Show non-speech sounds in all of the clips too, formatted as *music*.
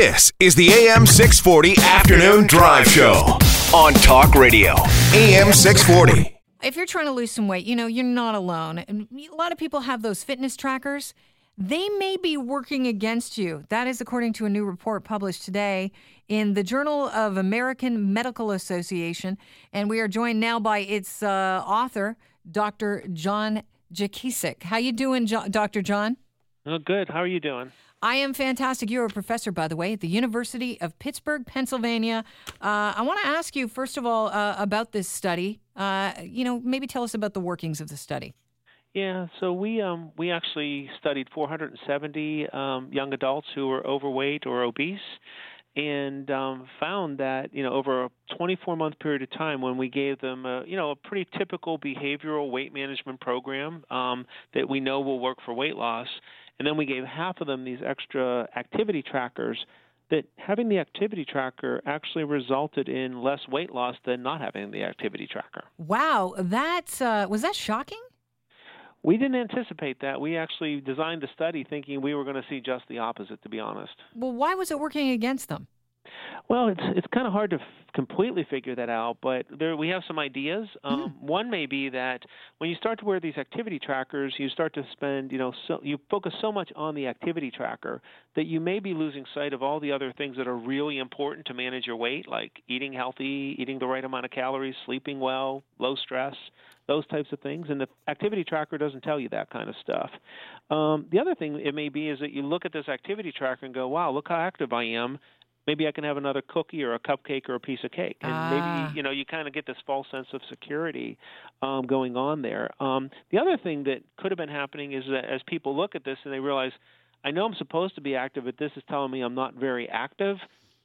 This is the AM 640 Afternoon Drive Show on Talk Radio. AM 640. If you're trying to lose some weight, you know, you're not alone. And a lot of people have those fitness trackers. They may be working against you. That is according to a new report published today in the Journal of American Medical Association. And we are joined now by its uh, author, Dr. John Jakicic. How you doing, jo- Dr. John? Oh, good. How are you doing? I am fantastic. You're a professor, by the way, at the University of Pittsburgh, Pennsylvania. Uh, I want to ask you, first of all, uh, about this study. Uh, you know, maybe tell us about the workings of the study. Yeah, so we um, we actually studied 470 um, young adults who were overweight or obese, and um, found that you know over a 24 month period of time, when we gave them a, you know a pretty typical behavioral weight management program um, that we know will work for weight loss, and then we gave half of them these extra activity trackers. That having the activity tracker actually resulted in less weight loss than not having the activity tracker. Wow, that's uh, was that shocking? We didn't anticipate that. We actually designed the study thinking we were going to see just the opposite, to be honest. Well, why was it working against them? Well, it's it's kind of hard to f- completely figure that out, but there we have some ideas. Um, Mm. One may be that when you start to wear these activity trackers, you start to spend, you know, so you focus so much on the activity tracker that you may be losing sight of all the other things that are really important to manage your weight, like eating healthy, eating the right amount of calories, sleeping well, low stress, those types of things. And the activity tracker doesn't tell you that kind of stuff. Um, the other thing it may be is that you look at this activity tracker and go, "Wow, look how active I am." Maybe I can have another cookie or a cupcake or a piece of cake. And Ah. maybe, you know, you kind of get this false sense of security um, going on there. Um, the other thing that could have been happening is that as people look at this and they realize, I know I'm supposed to be active, but this is telling me I'm not very active.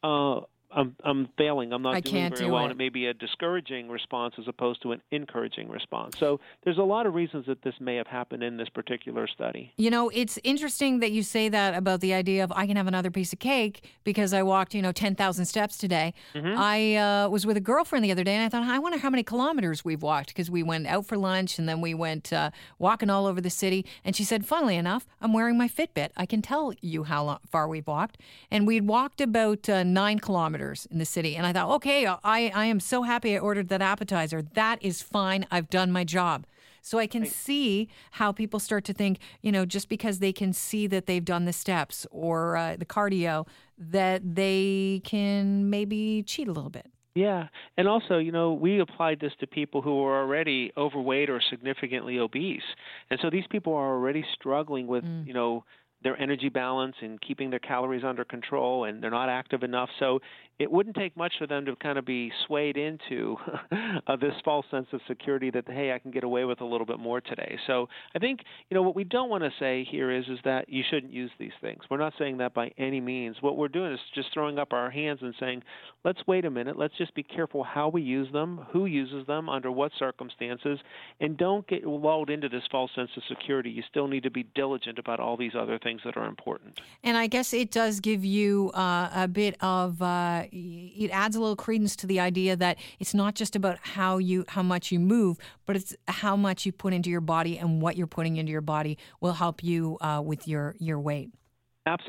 Uh, I'm I'm failing. I'm not I doing can't very do well, it. and it may be a discouraging response as opposed to an encouraging response. So there's a lot of reasons that this may have happened in this particular study. You know, it's interesting that you say that about the idea of I can have another piece of cake because I walked, you know, 10,000 steps today. I uh, was with a girlfriend the other day and I thought, I wonder how many kilometers we've walked because we went out for lunch and then we went uh, walking all over the city. And she said, funnily enough, I'm wearing my Fitbit. I can tell you how lo- far we've walked. And we'd walked about uh, nine kilometers in the city. And I thought, okay, I, I am so happy I ordered that appetizer. That is fine. I've done my job. So I can see how people start to think, you know, just because they can see that they've done the steps or uh, the cardio, that they can maybe cheat a little bit. Yeah, and also, you know, we applied this to people who were already overweight or significantly obese, and so these people are already struggling with, you know, their energy balance and keeping their calories under control, and they're not active enough. So it wouldn't take much for them to kind of be swayed into *laughs* uh, this false sense of security that hey, I can get away with a little bit more today. So I think you know what we don't want to say here is is that you shouldn't use these things. We're not saying that by any means. What we're doing is just throwing up our hands and saying, let's wait a minute. Let's just be careful how we use them, who uses them, under what circumstances, and don't get lulled into this false sense of security. You still need to be diligent about all these other things that are important. And I guess it does give you uh, a bit of uh, it adds a little credence to the idea that it's not just about how you how much you move, but it's how much you put into your body and what you're putting into your body will help you uh, with your your weight.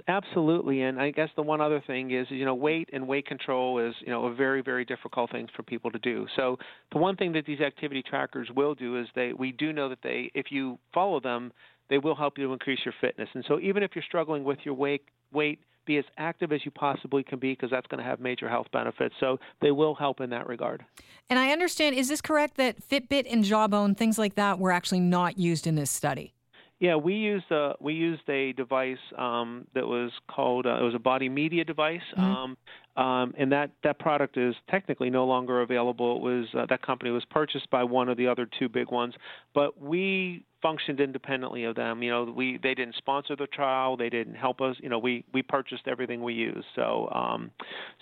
Absolutely, and I guess the one other thing is, you know, weight and weight control is, you know, a very, very difficult thing for people to do. So the one thing that these activity trackers will do is they, we do know that they, if you follow them, they will help you to increase your fitness. And so even if you're struggling with your weight, weight, be as active as you possibly can be because that's going to have major health benefits. So they will help in that regard. And I understand, is this correct that Fitbit and Jawbone, things like that, were actually not used in this study? Yeah, we used a we used a device um, that was called uh, it was a BodyMedia device, um, um, and that that product is technically no longer available. It was uh, that company was purchased by one of the other two big ones, but we functioned independently of them. You know, we they didn't sponsor the trial, they didn't help us. You know, we we purchased everything we used. So um,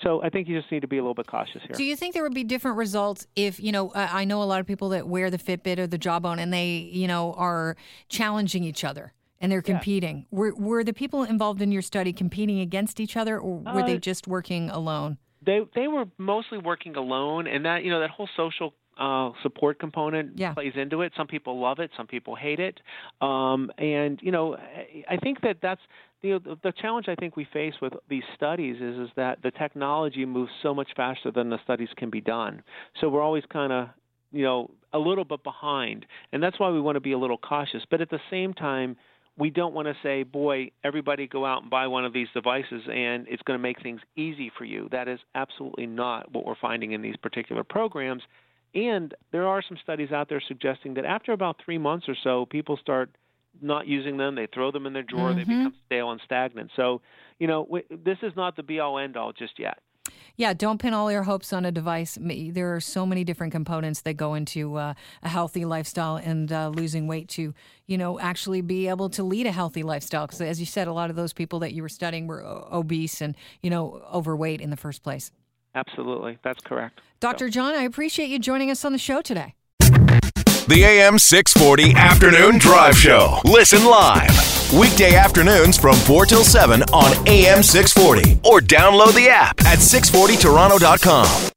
so I think you just need to be a little bit cautious here. Do you think there would be different results if, you know, I know a lot of people that wear the Fitbit or the Jawbone and they, you know, are challenging each other and they're competing. Were, were the people involved in your study competing against each other or were they Uh, just working alone? they they were mostly working alone and that you know that whole social uh, support component Yeah. plays into it some people love it some people hate it um, and you know I, I think that that's you know, the challenge I think we face with these studies is is that the technology moves so much faster than the studies can be done. So we're always kind of you know a little bit behind, and that's why we want to be a little cautious. But at the same time, we don't want to say, boy, everybody go out and buy one of these devices and it's going to make things easy for you. That is absolutely not what we're finding in these particular programs. And there are some studies out there suggesting that after about three months or so, people start not using them. They throw them in their drawer. Mm-hmm. They become stale and stagnant. So, you know, this is not the be all end all just yet. Yeah, don't pin all your hopes on a device. There are so many different components that go into uh, a healthy lifestyle and uh, losing weight to, you know, actually be able to lead a healthy lifestyle. Because as you said, a lot of those people that you were studying were obese and, you know, overweight in the first place. Absolutely. That's correct. Dr. So. John, I appreciate you joining us on the show today. The AM 640 Afternoon Drive Show. Listen live. Weekday afternoons from 4 till 7 on AM 640. Or download the app at 640toronto.com.